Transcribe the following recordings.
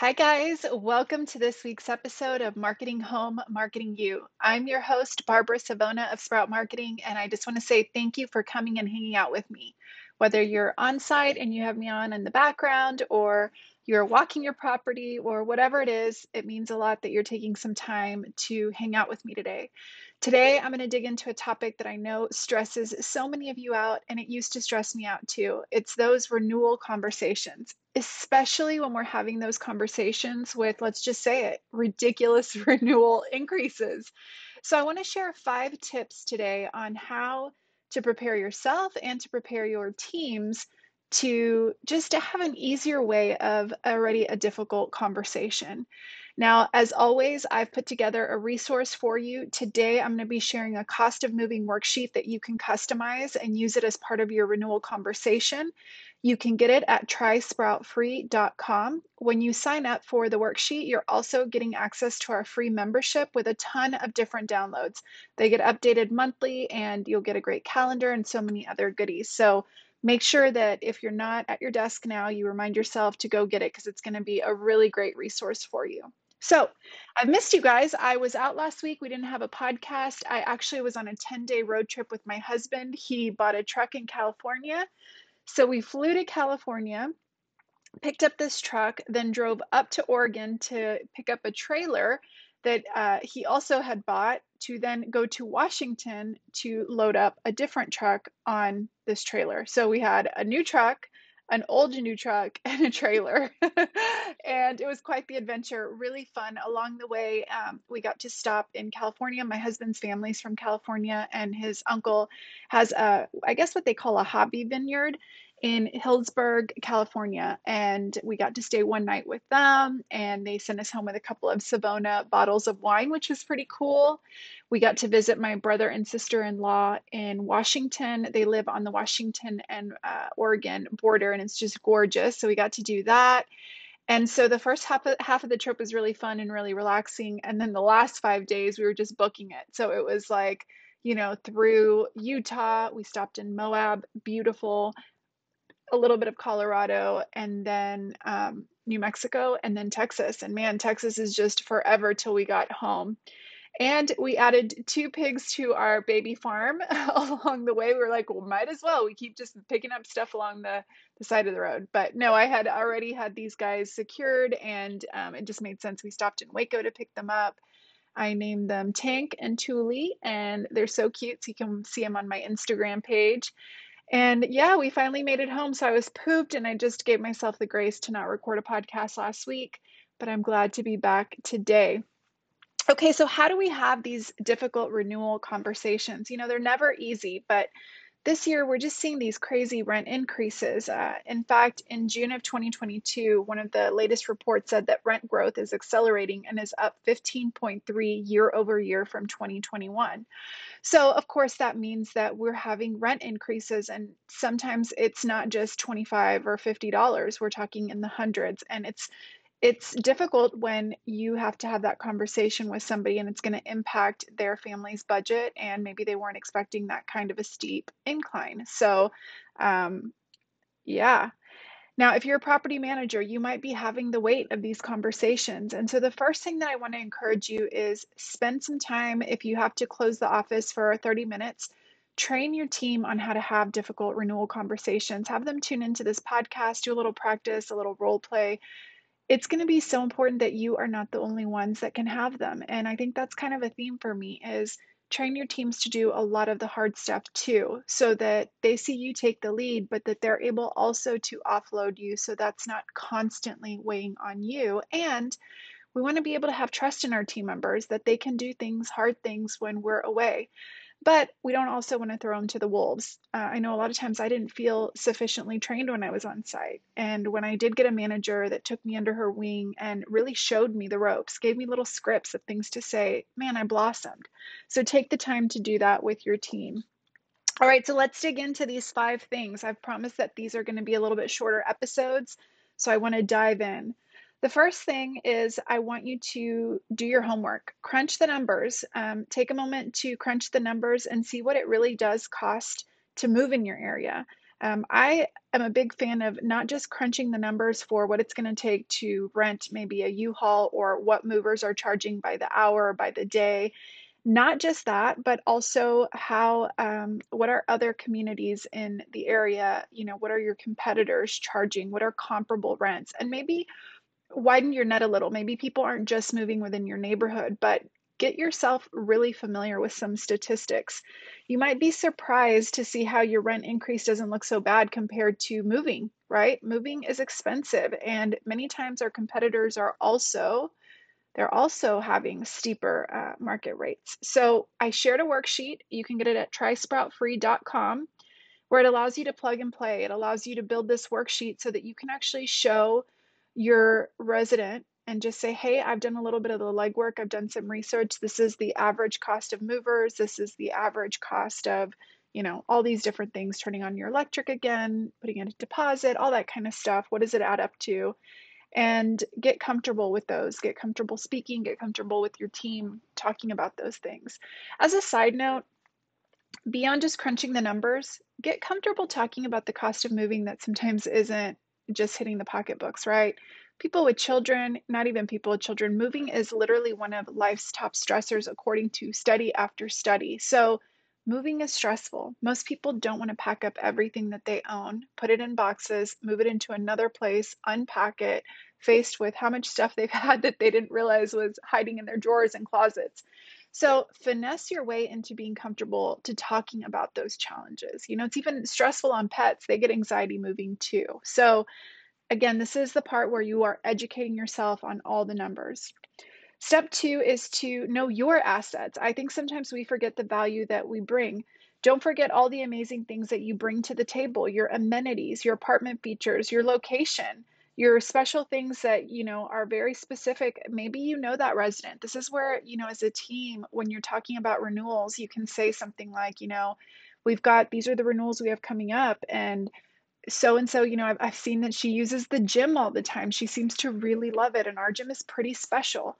Hi, guys. Welcome to this week's episode of Marketing Home, Marketing You. I'm your host, Barbara Savona of Sprout Marketing, and I just want to say thank you for coming and hanging out with me. Whether you're on site and you have me on in the background, or you're walking your property, or whatever it is, it means a lot that you're taking some time to hang out with me today. Today, I'm going to dig into a topic that I know stresses so many of you out, and it used to stress me out too. It's those renewal conversations, especially when we're having those conversations with, let's just say it, ridiculous renewal increases. So, I want to share five tips today on how to prepare yourself and to prepare your teams to just to have an easier way of already a difficult conversation. Now, as always, I've put together a resource for you. Today, I'm going to be sharing a cost of moving worksheet that you can customize and use it as part of your renewal conversation. You can get it at trysproutfree.com. When you sign up for the worksheet, you're also getting access to our free membership with a ton of different downloads. They get updated monthly, and you'll get a great calendar and so many other goodies. So, make sure that if you're not at your desk now, you remind yourself to go get it because it's going to be a really great resource for you. So, I've missed you guys. I was out last week. We didn't have a podcast. I actually was on a 10 day road trip with my husband. He bought a truck in California. So, we flew to California, picked up this truck, then drove up to Oregon to pick up a trailer that uh, he also had bought to then go to Washington to load up a different truck on this trailer. So we had a new truck, an old new truck, and a trailer. and it was quite the adventure, really fun. Along the way, um, we got to stop in California. My husband's family's from California, and his uncle has a, I guess, what they call a hobby vineyard in Healdsburg, California. And we got to stay one night with them, and they sent us home with a couple of Savona bottles of wine, which was pretty cool. We got to visit my brother and sister in law in Washington. They live on the Washington and uh, Oregon border, and it's just gorgeous. So we got to do that. And so the first half of, half of the trip was really fun and really relaxing. And then the last five days, we were just booking it. So it was like, you know, through Utah, we stopped in Moab, beautiful a little bit of Colorado and then um, New Mexico and then Texas. And man, Texas is just forever till we got home. And we added two pigs to our baby farm along the way. We were like, well, might as well. We keep just picking up stuff along the, the side of the road. But no, I had already had these guys secured and um, it just made sense. We stopped in Waco to pick them up. I named them Tank and Thule, and they're so cute. So you can see them on my Instagram page. And yeah, we finally made it home. So I was pooped and I just gave myself the grace to not record a podcast last week, but I'm glad to be back today. Okay, so how do we have these difficult renewal conversations? You know, they're never easy, but this year we're just seeing these crazy rent increases. Uh, in fact, in June of 2022, one of the latest reports said that rent growth is accelerating and is up 15.3 year over year from 2021. So, of course, that means that we're having rent increases, and sometimes it's not just 25 or $50. We're talking in the hundreds, and it's it's difficult when you have to have that conversation with somebody and it's going to impact their family's budget and maybe they weren't expecting that kind of a steep incline. So um, yeah. Now if you're a property manager you might be having the weight of these conversations. And so the first thing that i want to encourage you is spend some time if you have to close the office for 30 minutes train your team on how to have difficult renewal conversations. Have them tune into this podcast do a little practice a little role play it's going to be so important that you are not the only ones that can have them. And I think that's kind of a theme for me is train your teams to do a lot of the hard stuff too so that they see you take the lead but that they're able also to offload you so that's not constantly weighing on you and we want to be able to have trust in our team members that they can do things hard things when we're away but we don't also want to throw them to the wolves. Uh, I know a lot of times I didn't feel sufficiently trained when I was on site. And when I did get a manager that took me under her wing and really showed me the ropes, gave me little scripts of things to say, man, I blossomed. So take the time to do that with your team. All right, so let's dig into these five things. I've promised that these are going to be a little bit shorter episodes. So I want to dive in. The first thing is I want you to do your homework, crunch the numbers, um, take a moment to crunch the numbers and see what it really does cost to move in your area. Um, I am a big fan of not just crunching the numbers for what it's going to take to rent maybe a U-Haul or what movers are charging by the hour by the day. Not just that, but also how, um, what are other communities in the area? You know, what are your competitors charging? What are comparable rents? And maybe widen your net a little. Maybe people aren't just moving within your neighborhood, but get yourself really familiar with some statistics. You might be surprised to see how your rent increase doesn't look so bad compared to moving, right? Moving is expensive and many times our competitors are also they're also having steeper uh, market rates. So I shared a worksheet. You can get it at trysproutfree.com where it allows you to plug and play. It allows you to build this worksheet so that you can actually show your resident and just say, hey, I've done a little bit of the legwork, I've done some research. This is the average cost of movers, this is the average cost of, you know, all these different things, turning on your electric again, putting in a deposit, all that kind of stuff. What does it add up to? And get comfortable with those. Get comfortable speaking, get comfortable with your team talking about those things. As a side note, beyond just crunching the numbers, get comfortable talking about the cost of moving that sometimes isn't just hitting the pocketbooks, right? People with children, not even people with children, moving is literally one of life's top stressors according to study after study. So, moving is stressful. Most people don't want to pack up everything that they own, put it in boxes, move it into another place, unpack it, faced with how much stuff they've had that they didn't realize was hiding in their drawers and closets. So, finesse your way into being comfortable to talking about those challenges. You know, it's even stressful on pets, they get anxiety moving too. So, again, this is the part where you are educating yourself on all the numbers. Step two is to know your assets. I think sometimes we forget the value that we bring. Don't forget all the amazing things that you bring to the table your amenities, your apartment features, your location your special things that you know are very specific maybe you know that resident this is where you know as a team when you're talking about renewals you can say something like you know we've got these are the renewals we have coming up and so and so you know I've, I've seen that she uses the gym all the time she seems to really love it and our gym is pretty special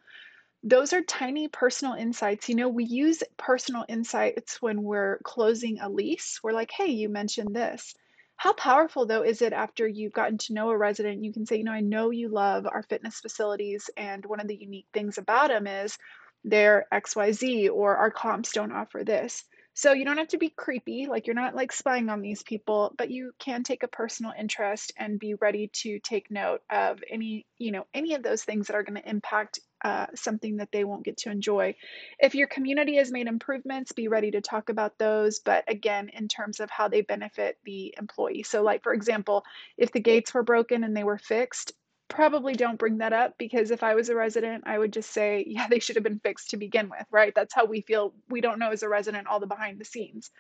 those are tiny personal insights. You know, we use personal insights when we're closing a lease. We're like, hey, you mentioned this. How powerful, though, is it after you've gotten to know a resident? You can say, you know, I know you love our fitness facilities, and one of the unique things about them is they're XYZ, or our comps don't offer this. So you don't have to be creepy, like you're not like spying on these people, but you can take a personal interest and be ready to take note of any, you know, any of those things that are going to impact uh, something that they won't get to enjoy. If your community has made improvements, be ready to talk about those. But again, in terms of how they benefit the employee. So, like for example, if the gates were broken and they were fixed, probably don't bring that up because if I was a resident, I would just say, yeah, they should have been fixed to begin with, right? That's how we feel. We don't know as a resident all the behind the scenes.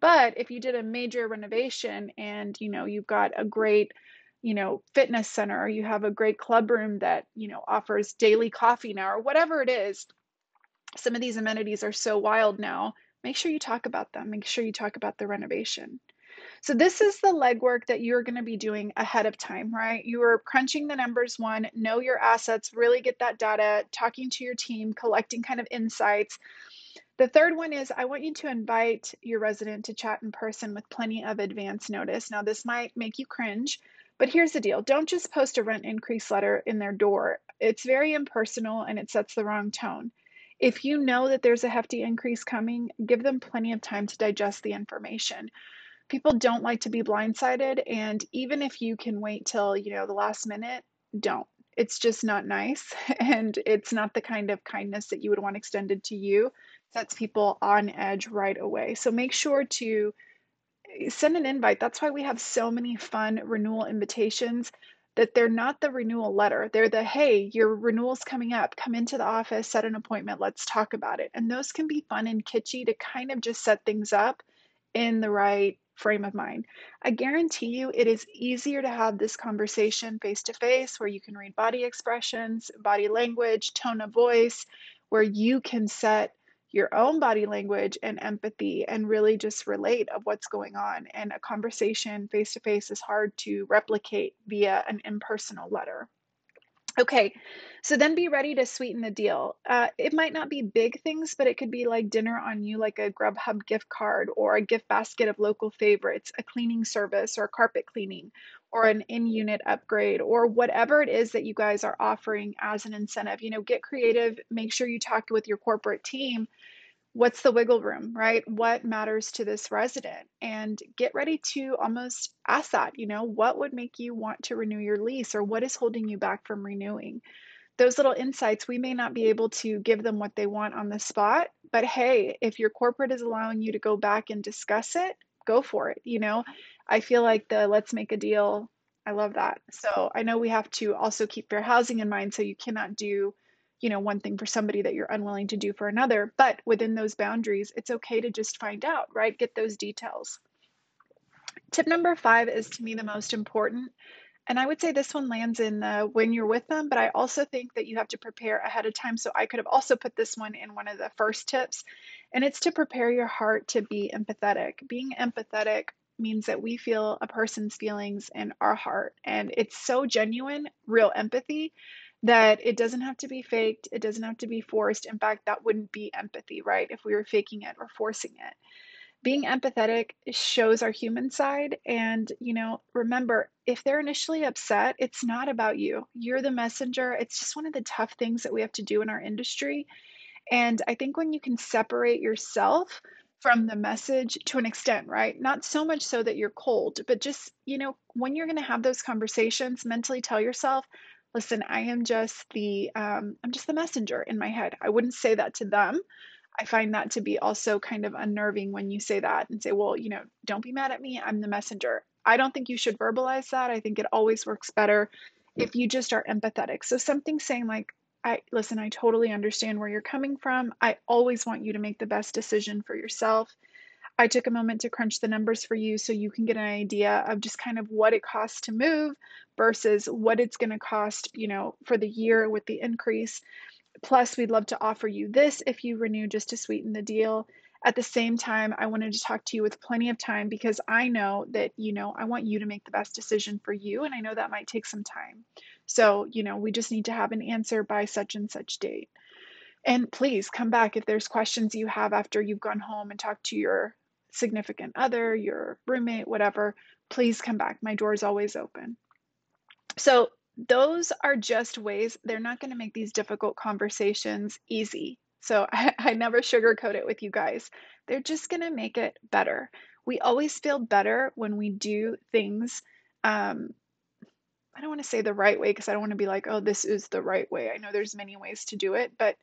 But if you did a major renovation and, you know, you've got a great, you know, fitness center or you have a great club room that, you know, offers daily coffee now or whatever it is, some of these amenities are so wild now. Make sure you talk about them. Make sure you talk about the renovation. So this is the legwork that you're going to be doing ahead of time, right? You are crunching the numbers one, know your assets, really get that data, talking to your team, collecting kind of insights. The third one is I want you to invite your resident to chat in person with plenty of advance notice. Now, this might make you cringe, but here's the deal. Don't just post a rent increase letter in their door. It's very impersonal and it sets the wrong tone. If you know that there's a hefty increase coming, give them plenty of time to digest the information. People don't like to be blindsided and even if you can wait till you know the last minute don't. It's just not nice and it's not the kind of kindness that you would want extended to you. Sets people on edge right away. So make sure to send an invite. That's why we have so many fun renewal invitations that they're not the renewal letter. They're the hey your renewal's coming up. Come into the office set an appointment. Let's talk about it. And those can be fun and kitschy to kind of just set things up in the right frame of mind. I guarantee you it is easier to have this conversation face to face where you can read body expressions, body language, tone of voice, where you can set your own body language and empathy and really just relate of what's going on. And a conversation face to face is hard to replicate via an impersonal letter Okay, so then be ready to sweeten the deal. Uh, it might not be big things, but it could be like dinner on you, like a Grubhub gift card or a gift basket of local favorites, a cleaning service or carpet cleaning or an in unit upgrade or whatever it is that you guys are offering as an incentive. You know, get creative, make sure you talk with your corporate team what's the wiggle room, right? What matters to this resident? And get ready to almost ask that, you know, what would make you want to renew your lease or what is holding you back from renewing? Those little insights, we may not be able to give them what they want on the spot, but hey, if your corporate is allowing you to go back and discuss it, go for it. You know, I feel like the let's make a deal, I love that. So I know we have to also keep fair housing in mind. So you cannot do you know, one thing for somebody that you're unwilling to do for another. But within those boundaries, it's okay to just find out, right? Get those details. Tip number five is to me the most important. And I would say this one lands in the when you're with them, but I also think that you have to prepare ahead of time. So I could have also put this one in one of the first tips, and it's to prepare your heart to be empathetic. Being empathetic means that we feel a person's feelings in our heart, and it's so genuine, real empathy that it doesn't have to be faked, it doesn't have to be forced. In fact, that wouldn't be empathy, right? If we were faking it or forcing it. Being empathetic shows our human side. And, you know, remember, if they're initially upset, it's not about you. You're the messenger. It's just one of the tough things that we have to do in our industry. And I think when you can separate yourself from the message to an extent, right? Not so much so that you're cold, but just, you know, when you're going to have those conversations, mentally tell yourself, listen, I am just the um, I'm just the messenger in my head. I wouldn't say that to them. I find that to be also kind of unnerving when you say that and say, well, you know, don't be mad at me. I'm the messenger. I don't think you should verbalize that. I think it always works better if you just are empathetic. So something saying like, I listen, I totally understand where you're coming from. I always want you to make the best decision for yourself. I took a moment to crunch the numbers for you so you can get an idea of just kind of what it costs to move versus what it's going to cost, you know, for the year with the increase. Plus, we'd love to offer you this if you renew just to sweeten the deal. At the same time, I wanted to talk to you with plenty of time because I know that, you know, I want you to make the best decision for you. And I know that might take some time. So, you know, we just need to have an answer by such and such date. And please come back if there's questions you have after you've gone home and talked to your significant other, your roommate, whatever, please come back. My door is always open. So, those are just ways they're not going to make these difficult conversations easy. So, I, I never sugarcoat it with you guys. They're just going to make it better. We always feel better when we do things. Um, I don't want to say the right way because I don't want to be like, oh, this is the right way. I know there's many ways to do it, but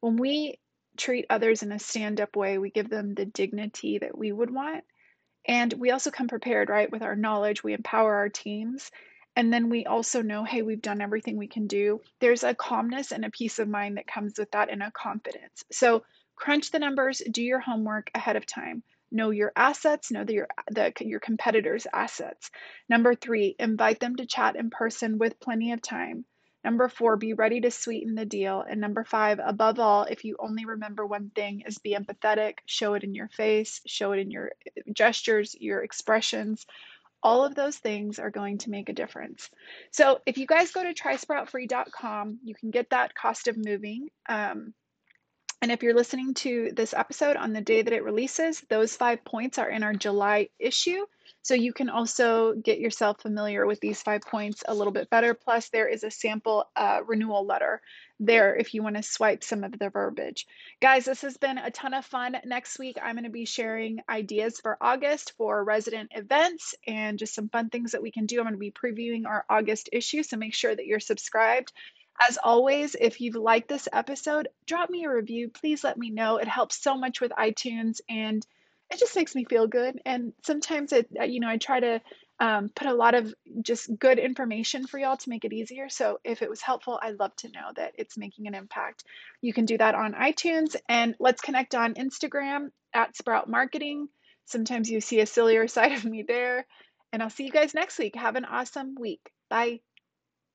when we treat others in a stand up way. We give them the dignity that we would want. And we also come prepared, right? With our knowledge, we empower our teams. And then we also know, hey, we've done everything we can do. There's a calmness and a peace of mind that comes with that and a confidence. So crunch the numbers, do your homework ahead of time. Know your assets, know the, your, the, your competitors' assets. Number three, invite them to chat in person with plenty of time. Number four, be ready to sweeten the deal. And number five, above all, if you only remember one thing, is be empathetic, show it in your face, show it in your gestures, your expressions. All of those things are going to make a difference. So if you guys go to trysproutfree.com, you can get that cost of moving. Um, and if you're listening to this episode on the day that it releases, those five points are in our July issue. So you can also get yourself familiar with these five points a little bit better. Plus, there is a sample uh, renewal letter there if you want to swipe some of the verbiage. Guys, this has been a ton of fun. Next week, I'm going to be sharing ideas for August for resident events and just some fun things that we can do. I'm going to be previewing our August issue, so make sure that you're subscribed. As always, if you've liked this episode, drop me a review. Please let me know. It helps so much with iTunes and it just makes me feel good. And sometimes it, uh, you know, I try to um, put a lot of just good information for y'all to make it easier. So if it was helpful, I'd love to know that it's making an impact. You can do that on iTunes and let's connect on Instagram at Sprout Marketing. Sometimes you see a sillier side of me there. And I'll see you guys next week. Have an awesome week. Bye.